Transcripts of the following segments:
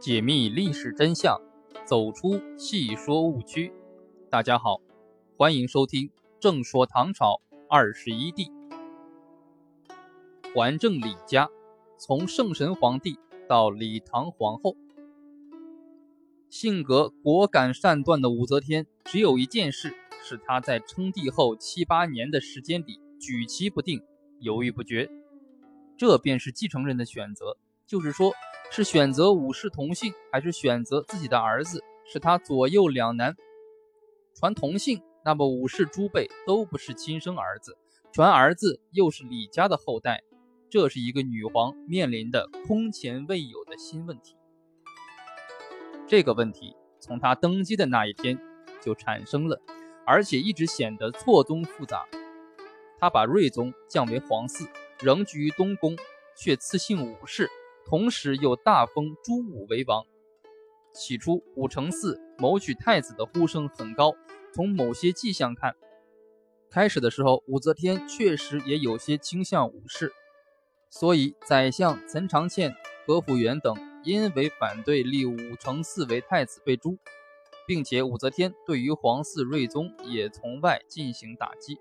解密历史真相，走出戏说误区。大家好，欢迎收听《正说唐朝二十一帝》。还政李家，从圣神皇帝到李唐皇后，性格果敢善断的武则天，只有一件事是她在称帝后七八年的时间里举棋不定，犹豫不决。这便是继承人的选择，就是说。是选择武士同姓，还是选择自己的儿子？是他左右两难。传同姓，那么武士诸辈都不是亲生儿子；传儿子，又是李家的后代。这是一个女皇面临的空前未有的新问题。这个问题从她登基的那一天就产生了，而且一直显得错综复杂。她把睿宗降为皇嗣，仍居于东宫，却赐姓武氏。同时又大封朱武为王。起初，武承嗣谋取太子的呼声很高。从某些迹象看，开始的时候，武则天确实也有些倾向武氏。所以，宰相岑长倩、何辅元等因为反对立武承嗣为太子被诛，并且武则天对于皇嗣睿宗也从外进行打击，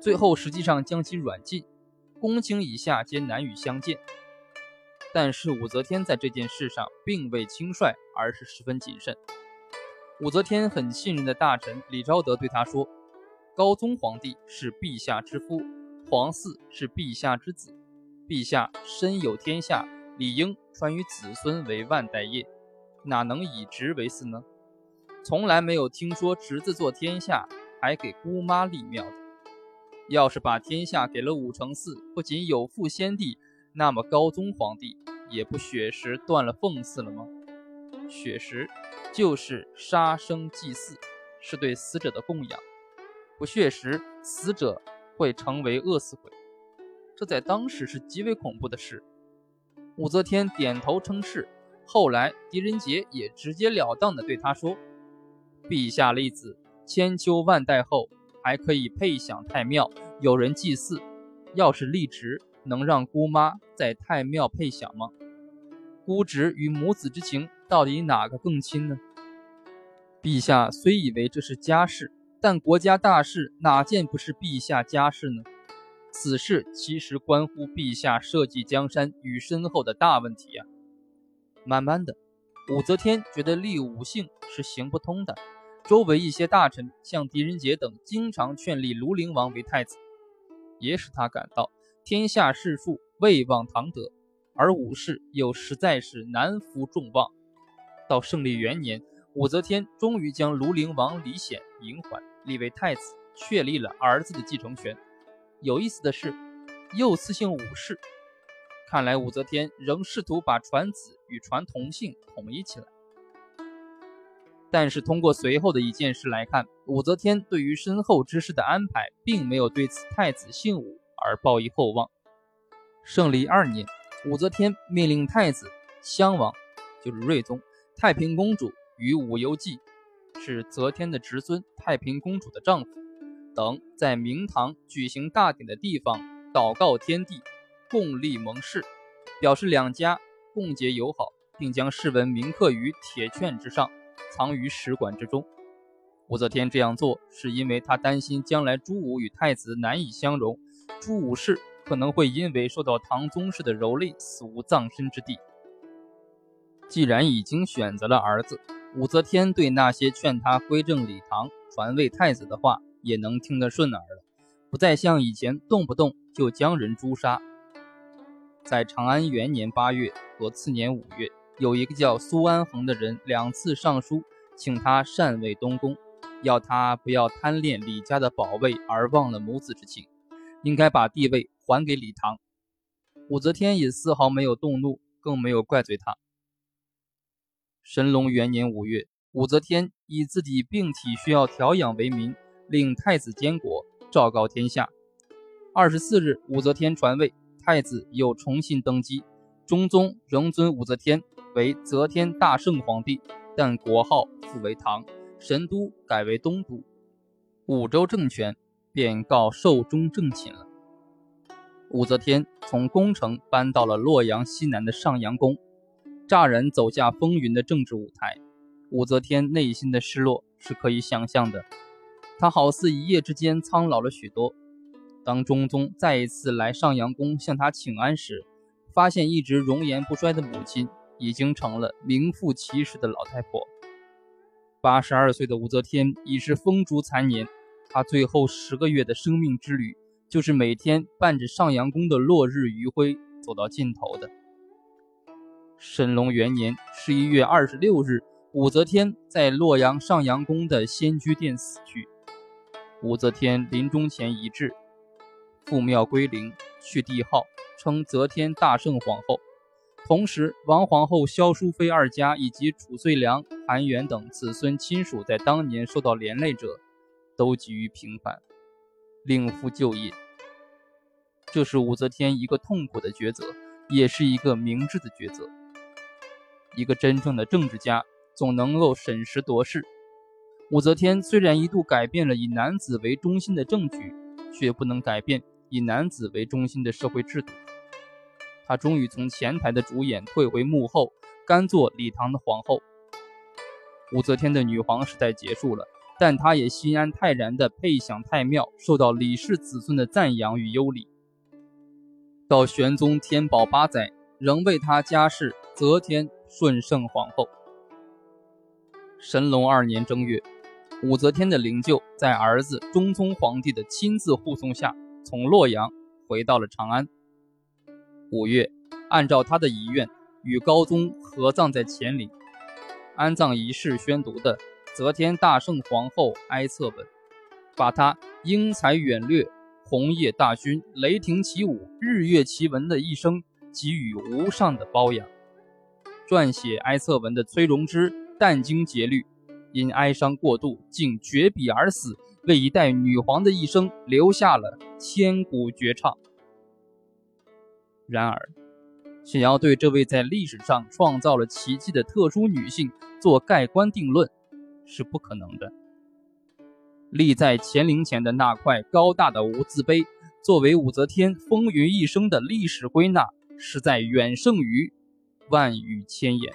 最后实际上将其软禁，公卿以下皆难以相见。但是武则天在这件事上并未轻率，而是十分谨慎。武则天很信任的大臣李昭德对他说：“高宗皇帝是陛下之夫，皇嗣是陛下之子，陛下身有天下，理应传于子孙为万代业，哪能以侄为嗣呢？从来没有听说侄子做天下还给姑妈立庙的。要是把天下给了武承嗣，不仅有负先帝。”那么高宗皇帝也不血食断了奉祀了吗？血食就是杀生祭祀，是对死者的供养。不血食，死者会成为饿死鬼，这在当时是极为恐怖的事。武则天点头称是。后来狄仁杰也直截了当地对他说：“陛下立子，千秋万代后还可以配享太庙，有人祭祀。要是立直。”能让姑妈在太庙配享吗？姑侄与母子之情，到底哪个更亲呢？陛下虽以为这是家事，但国家大事哪件不是陛下家事呢？此事其实关乎陛下社稷江山与身后的大问题呀。慢慢的，武则天觉得立武姓是行不通的。周围一些大臣，像狄仁杰等，经常劝立庐陵王为太子，也使他感到。天下士庶未望唐德，而武氏又实在是难服众望。到圣历元年，武则天终于将庐陵王李显迎还，立为太子，确立了儿子的继承权。有意思的是，又赐姓武氏。看来武则天仍试图把传子与传同姓统一起来。但是通过随后的一件事来看，武则天对于身后之事的安排，并没有对此太子姓武。而报以厚望。圣历二年，武则天命令太子襄王，就是睿宗，太平公主与武攸暨，是则天的侄孙，太平公主的丈夫等，在明堂举行大典的地方祷告天地，共立盟誓，表示两家共结友好，并将誓文铭刻于铁券之上，藏于使馆之中。武则天这样做，是因为她担心将来朱武与太子难以相容。朱武氏可能会因为受到唐宗室的蹂躏，死无葬身之地。既然已经选择了儿子，武则天对那些劝他归正李唐、传位太子的话，也能听得顺耳了，不再像以前动不动就将人诛杀。在长安元年八月和次年五月，有一个叫苏安恒的人两次上书，请他禅位东宫，要他不要贪恋李家的宝位而忘了母子之情。应该把地位还给李唐。武则天也丝毫没有动怒，更没有怪罪他。神龙元年五月，武则天以自己病体需要调养为名，令太子监国，昭告天下。二十四日，武则天传位，太子又重新登基。中宗仍尊武则天为则天大圣皇帝，但国号复为唐，神都改为东都，武周政权。便告寿终正寝了。武则天从宫城搬到了洛阳西南的上阳宫，乍然走下风云的政治舞台，武则天内心的失落是可以想象的。她好似一夜之间苍老了许多。当中宗再一次来上阳宫向她请安时，发现一直容颜不衰的母亲已经成了名副其实的老太婆。八十二岁的武则天已是风烛残年，他最后十个月的生命之旅，就是每天伴着上阳宫的落日余晖走到尽头的。神龙元年十一月二十六日，武则天在洛阳上阳宫的仙居殿死去。武则天临终前遗志。复庙归陵，去帝号，称则天大圣皇后。同时，王皇后、萧淑妃二家以及褚遂良、韩元等子孙亲属，在当年受到连累者，都给予平反，另赴旧业。这是武则天一个痛苦的抉择，也是一个明智的抉择。一个真正的政治家，总能够审时度势。武则天虽然一度改变了以男子为中心的政局，却不能改变。以男子为中心的社会制度，她终于从前台的主演退回幕后，甘做礼堂的皇后。武则天的女皇时代结束了，但他也心安泰然地配享太庙，受到李氏子孙的赞扬与优礼。到玄宗天宝八载，仍为他加谥则天顺圣皇后。神龙二年正月，武则天的灵柩在儿子中宗皇帝的亲自护送下。从洛阳回到了长安。五月，按照他的遗愿，与高宗合葬在乾陵。安葬仪式宣读的《则天大圣皇后哀册本》，把他英才远略、红叶大勋、雷霆起舞、日月奇文的一生给予无上的褒扬。撰写哀册文的崔荣之殚精竭虑，因哀伤过度，竟绝笔而死。为一代女皇的一生留下了千古绝唱。然而，想要对这位在历史上创造了奇迹的特殊女性做盖棺定论，是不可能的。立在乾陵前的那块高大的无字碑，作为武则天风云一生的历史归纳，实在远胜于万语千言。